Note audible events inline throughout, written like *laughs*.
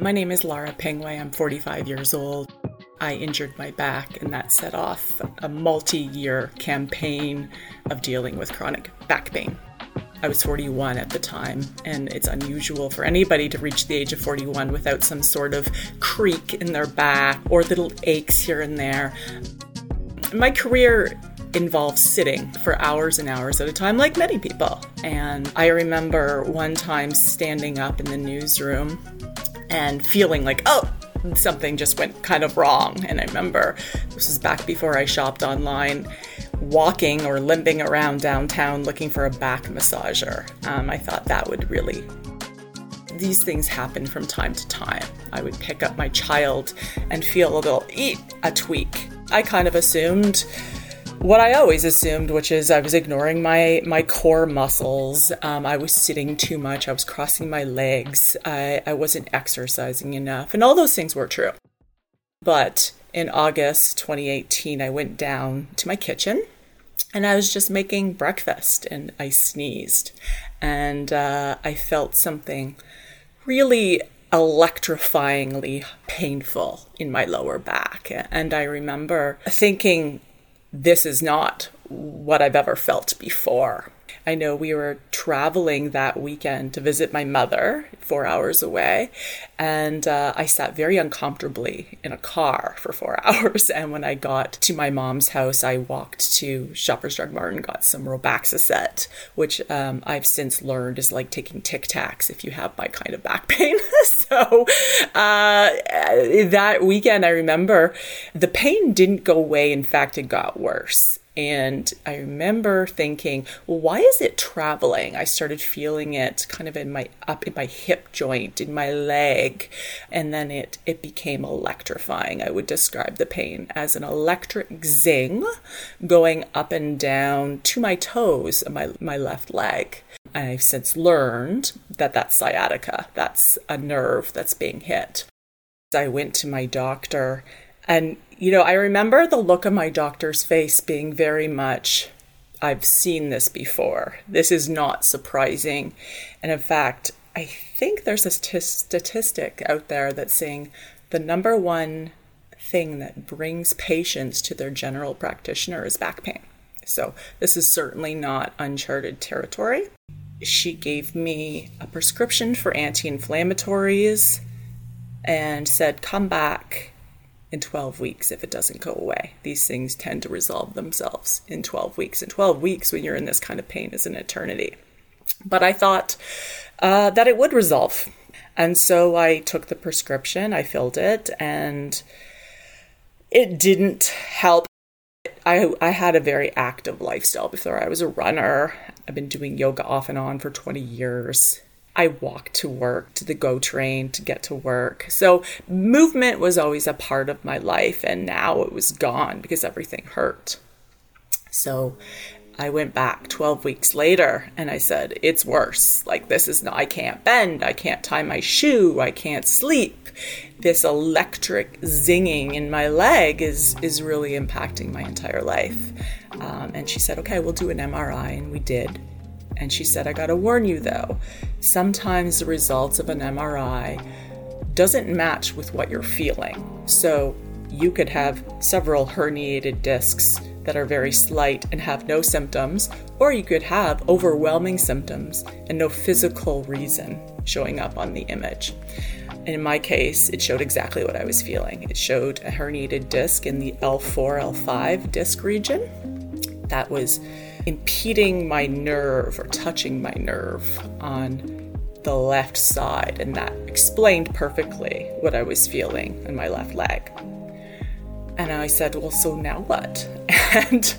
My name is Lara Pingue. I'm 45 years old. I injured my back, and that set off a multi year campaign of dealing with chronic back pain. I was 41 at the time, and it's unusual for anybody to reach the age of 41 without some sort of creak in their back or little aches here and there. My career involves sitting for hours and hours at a time, like many people. And I remember one time standing up in the newsroom and feeling like, oh, something just went kind of wrong. And I remember this was back before I shopped online, walking or limping around downtown looking for a back massager. Um, I thought that would really. These things happen from time to time. I would pick up my child and feel a little eat a tweak. I kind of assumed what I always assumed, which is I was ignoring my my core muscles. Um, I was sitting too much. I was crossing my legs. I, I wasn't exercising enough, and all those things were true. But in August 2018, I went down to my kitchen and I was just making breakfast and I sneezed and uh, I felt something really electrifyingly painful in my lower back. And I remember thinking, this is not what I've ever felt before. I know we were traveling that weekend to visit my mother, four hours away, and uh, I sat very uncomfortably in a car for four *laughs* hours. And when I got to my mom's house, I walked to Shoppers Drug Mart and got some Robaxacet, which um, I've since learned is like taking Tic Tacs if you have my kind of back pain. *laughs* so uh, that weekend, I remember the pain didn't go away. In fact, it got worse. And I remember thinking, well, why is it traveling? I started feeling it kind of in my up in my hip joint, in my leg, and then it it became electrifying. I would describe the pain as an electric zing going up and down to my toes, my my left leg. I've since learned that that's sciatica. That's a nerve that's being hit. I went to my doctor and you know, I remember the look on my doctor's face being very much, I've seen this before. This is not surprising. And in fact, I think there's a statistic out there that's saying the number one thing that brings patients to their general practitioner is back pain. So this is certainly not uncharted territory. She gave me a prescription for anti inflammatories and said, come back in 12 weeks if it doesn't go away. These things tend to resolve themselves in 12 weeks. And 12 weeks, when you're in this kind of pain, is an eternity. But I thought uh, that it would resolve. And so I took the prescription, I filled it, and it didn't help. I, I had a very active lifestyle before. I was a runner. I've been doing yoga off and on for 20 years. I walked to work, to the GO train to get to work. So movement was always a part of my life, and now it was gone because everything hurt. So I went back 12 weeks later and I said, It's worse. Like, this is not, I can't bend, I can't tie my shoe, I can't sleep. This electric zinging in my leg is, is really impacting my entire life. Um, and she said, Okay, we'll do an MRI. And we did. And she said, I gotta warn you though, sometimes the results of an MRI doesn't match with what you're feeling. So you could have several herniated discs that are very slight and have no symptoms, or you could have overwhelming symptoms and no physical reason showing up on the image. And in my case, it showed exactly what I was feeling. It showed a herniated disc in the L4, L5 disc region. That was impeding my nerve or touching my nerve on the left side, and that explained perfectly what I was feeling in my left leg. And I said, "Well, so now what?" *laughs* And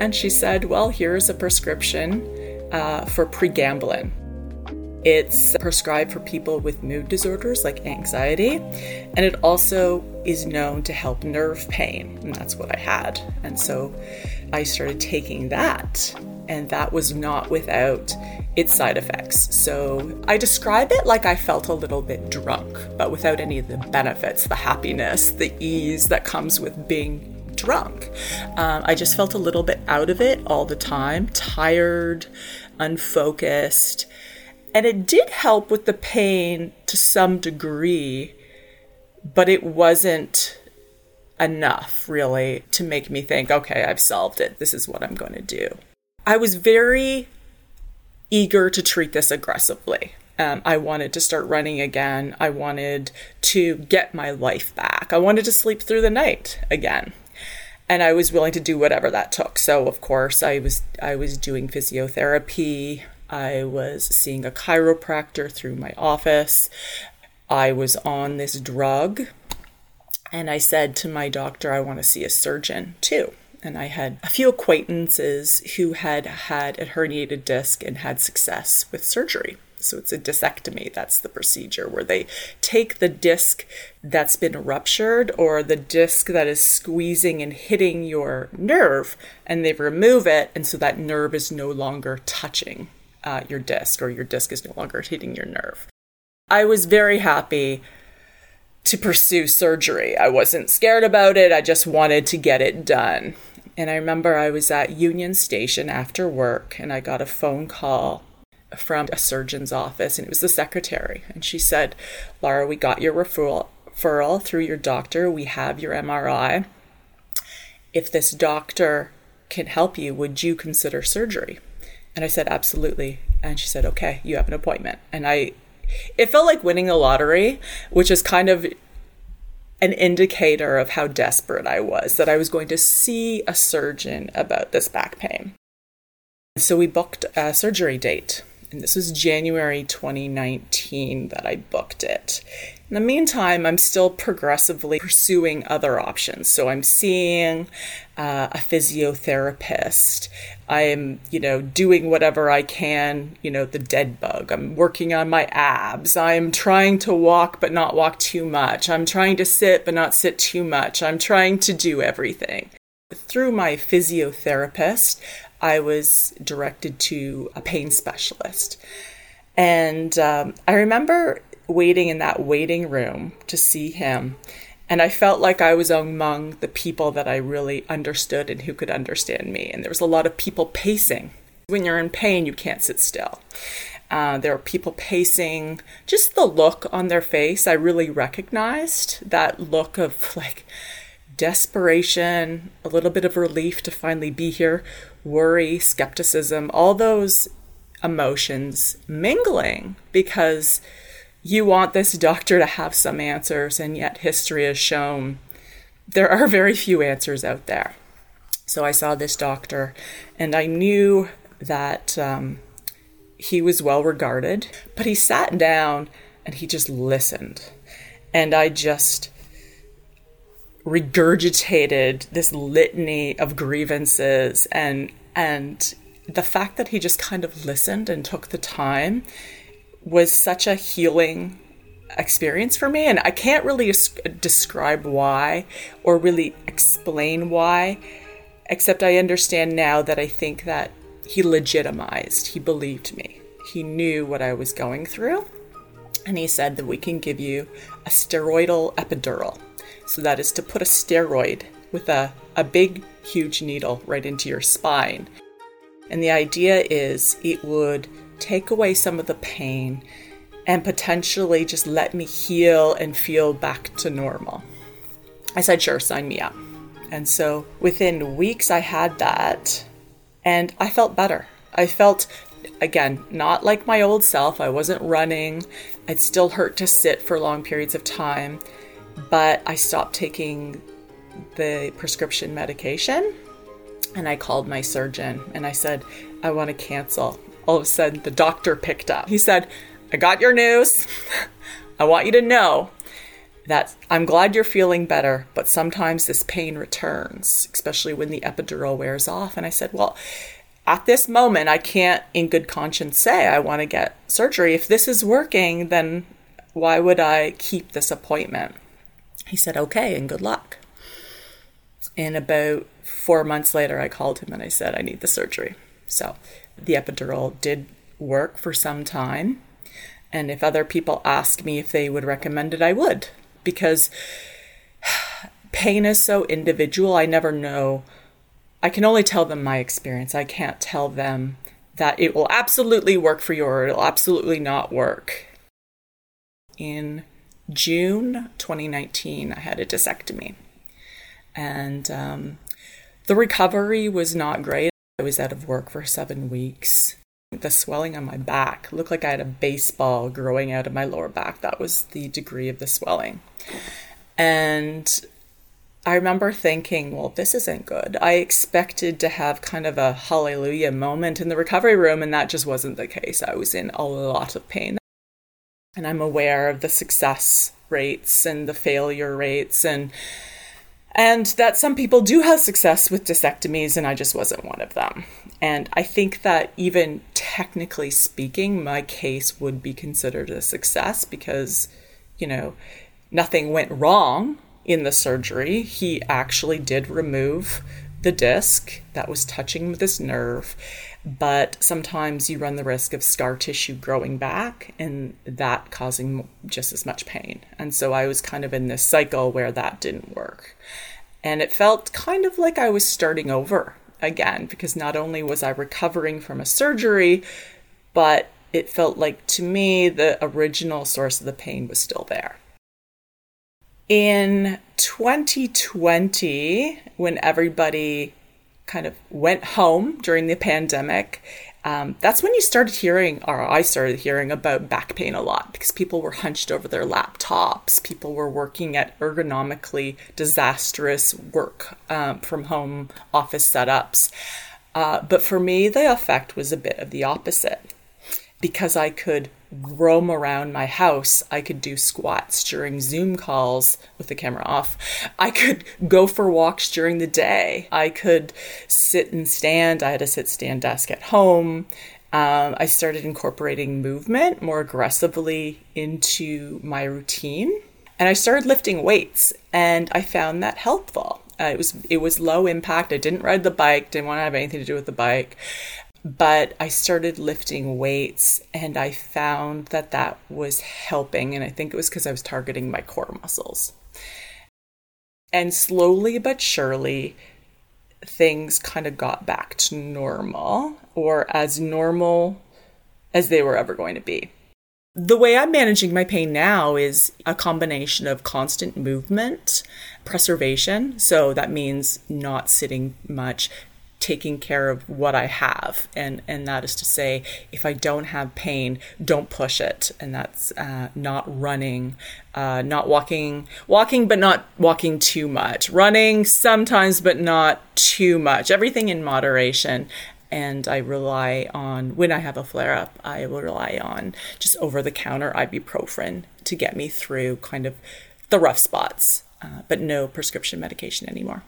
and she said, "Well, here's a prescription uh, for pregabalin. It's prescribed for people with mood disorders like anxiety, and it also is known to help nerve pain, and that's what I had. And so I started taking that, and that was not without its side effects. So I describe it like I felt a little bit drunk, but without any of the benefits, the happiness, the ease that comes with being drunk. Um, I just felt a little bit out of it all the time, tired, unfocused and it did help with the pain to some degree, but it wasn't enough really to make me think, okay, I've solved it. This is what I'm going to do. I was very eager to treat this aggressively. Um, I wanted to start running again. I wanted to get my life back. I wanted to sleep through the night again. And I was willing to do whatever that took. So of course I was I was doing physiotherapy. I was seeing a chiropractor through my office. I was on this drug. And I said to my doctor, I want to see a surgeon too and I had a few acquaintances who had had a herniated disc and had success with surgery. So it's a discectomy. That's the procedure where they take the disc that's been ruptured or the disc that is squeezing and hitting your nerve and they remove it. And so that nerve is no longer touching uh, your disc or your disc is no longer hitting your nerve. I was very happy to pursue surgery. I wasn't scared about it. I just wanted to get it done. And I remember I was at Union Station after work and I got a phone call from a surgeon's office and it was the secretary. And she said, Laura, we got your referral, through your doctor. We have your MRI. If this doctor can help you, would you consider surgery? And I said, absolutely. And she said, okay, you have an appointment. And I, it felt like winning the lottery, which is kind of an indicator of how desperate I was that I was going to see a surgeon about this back pain. So we booked a surgery date. And this was January 2019 that I booked it. In the meantime, I'm still progressively pursuing other options. So I'm seeing uh, a physiotherapist. I'm, you know, doing whatever I can, you know, the dead bug. I'm working on my abs. I'm trying to walk, but not walk too much. I'm trying to sit, but not sit too much. I'm trying to do everything. Through my physiotherapist, I was directed to a pain specialist. And um, I remember waiting in that waiting room to see him. And I felt like I was among the people that I really understood and who could understand me. And there was a lot of people pacing. When you're in pain, you can't sit still. Uh, there were people pacing. Just the look on their face, I really recognized that look of like desperation, a little bit of relief to finally be here, worry, skepticism, all those emotions mingling because you want this doctor to have some answers, and yet history has shown there are very few answers out there. So I saw this doctor, and I knew that um, he was well regarded, but he sat down and he just listened. And I just regurgitated this litany of grievances and and the fact that he just kind of listened and took the time was such a healing experience for me. And I can't really describe why or really explain why, except I understand now that I think that he legitimized, he believed me, he knew what I was going through. And he said that we can give you a steroidal epidural. So that is to put a steroid with a, a big, huge needle right into your spine. And the idea is it would take away some of the pain and potentially just let me heal and feel back to normal. I said, sure, sign me up. And so within weeks, I had that and I felt better. I felt, again, not like my old self. I wasn't running. It still hurt to sit for long periods of time, but I stopped taking the prescription medication and I called my surgeon and I said, I want to cancel all of a sudden the doctor picked up. He said, I got your news. *laughs* I want you to know that I'm glad you're feeling better, but sometimes this pain returns, especially when the epidural wears off. And I said, Well, at this moment, I can't, in good conscience, say I want to get surgery. If this is working, then why would I keep this appointment? He said, Okay, and good luck. And about four months later, I called him and I said, I need the surgery. So the epidural did work for some time. And if other people ask me if they would recommend it, I would. Because *sighs* pain is so individual. I never know. I can only tell them my experience. I can't tell them that it will absolutely work for you or it'll absolutely not work. In June 2019, I had a discectomy. And um, the recovery was not great. I was out of work for seven weeks. The swelling on my back looked like I had a baseball growing out of my lower back. That was the degree of the swelling. And I remember thinking, well, this isn't good. I expected to have kind of a hallelujah moment in the recovery room, and that just wasn't the case. I was in a lot of pain. And I'm aware of the success rates and the failure rates and and that some people do have success with discectomies and I just wasn't one of them. And I think that even technically speaking, my case would be considered a success because, you know, nothing went wrong in the surgery. He actually did remove the disc that was touching this nerve, but sometimes you run the risk of scar tissue growing back and that causing just as much pain. And so I was kind of in this cycle where that didn't work. And it felt kind of like I was starting over again because not only was I recovering from a surgery, but it felt like to me the original source of the pain was still there. In 2020, when everybody kind of went home during the pandemic, um, that's when you started hearing, or I started hearing about back pain a lot because people were hunched over their laptops. People were working at ergonomically disastrous work um, from home office setups. Uh, but for me, the effect was a bit of the opposite because I could roam around my house. I could do squats during Zoom calls with the camera off. I could go for walks during the day. I could sit and stand. I had a sit stand desk at home. Um, I started incorporating movement more aggressively into my routine. And I started lifting weights, and I found that helpful. Uh, it was it was low impact. I didn't ride the bike. Didn't want to have anything to do with the bike but I started lifting weights and I found that that was helping. And I think it was because I was targeting my core muscles. And slowly but surely, things kind of got back to normal or as normal as they were ever going to be. The way I'm managing my pain now is a combination of constant movement, preservation. So that means not sitting much, taking care of what I have, and and that is to say, if I don't have pain, don't push it, and that's uh, not running, uh, not walking, walking but not walking too much, running sometimes but not too much, everything in moderation. And I rely on when I have a flare up, I will rely on just over the counter ibuprofen to get me through kind of the rough spots, uh, but no prescription medication anymore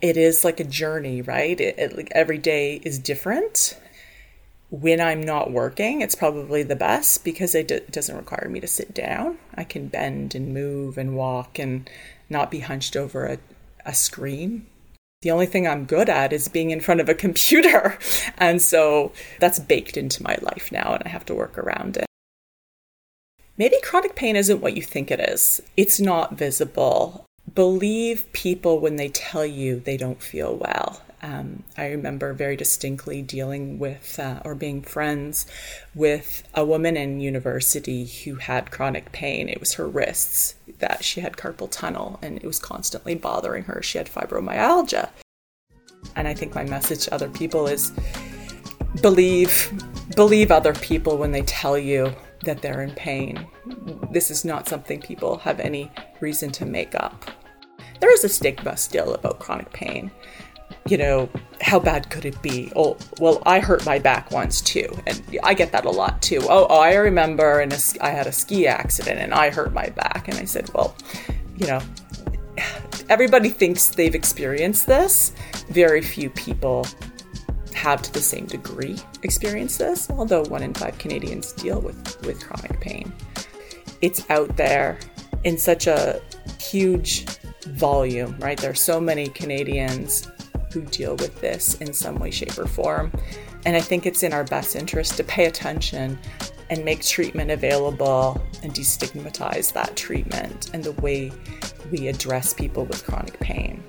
it is like a journey, right? It, it, like every day is different. When I'm not working, it's probably the best because it, d- it doesn't require me to sit down. I can bend and move and walk and not be hunched over a, a screen. The only thing I'm good at is being in front of a *laughs* computer. And so that's baked into my life now, and I have to work around it. Maybe chronic pain isn't what you think it is. It's not visible believe people when they tell you they don't feel well. Um, I remember very distinctly dealing with uh, or being friends with a woman in university who had chronic pain. It was her wrists that she had carpal tunnel and it was constantly bothering her. She had fibromyalgia. And I think my message to other people is believe believe other people when they tell you that they're in pain. This is not something people have any reason to make up there is a stigma still about chronic pain. You know, how bad could it be? Oh, well, I hurt my back once too, and I get that a lot too. Oh, oh I remember, and I had a ski accident, and I hurt my back, and I said, well, you know, everybody thinks they've experienced this. Very few people have to the same degree experienced this, although one in five Canadians deal with, with chronic pain. It's out there in such a huge volume, right? There are so many Canadians who deal with this in some way, shape, or form. And I think it's in our best interest to pay attention and make treatment available and destigmatize that treatment and the way we address people with chronic pain.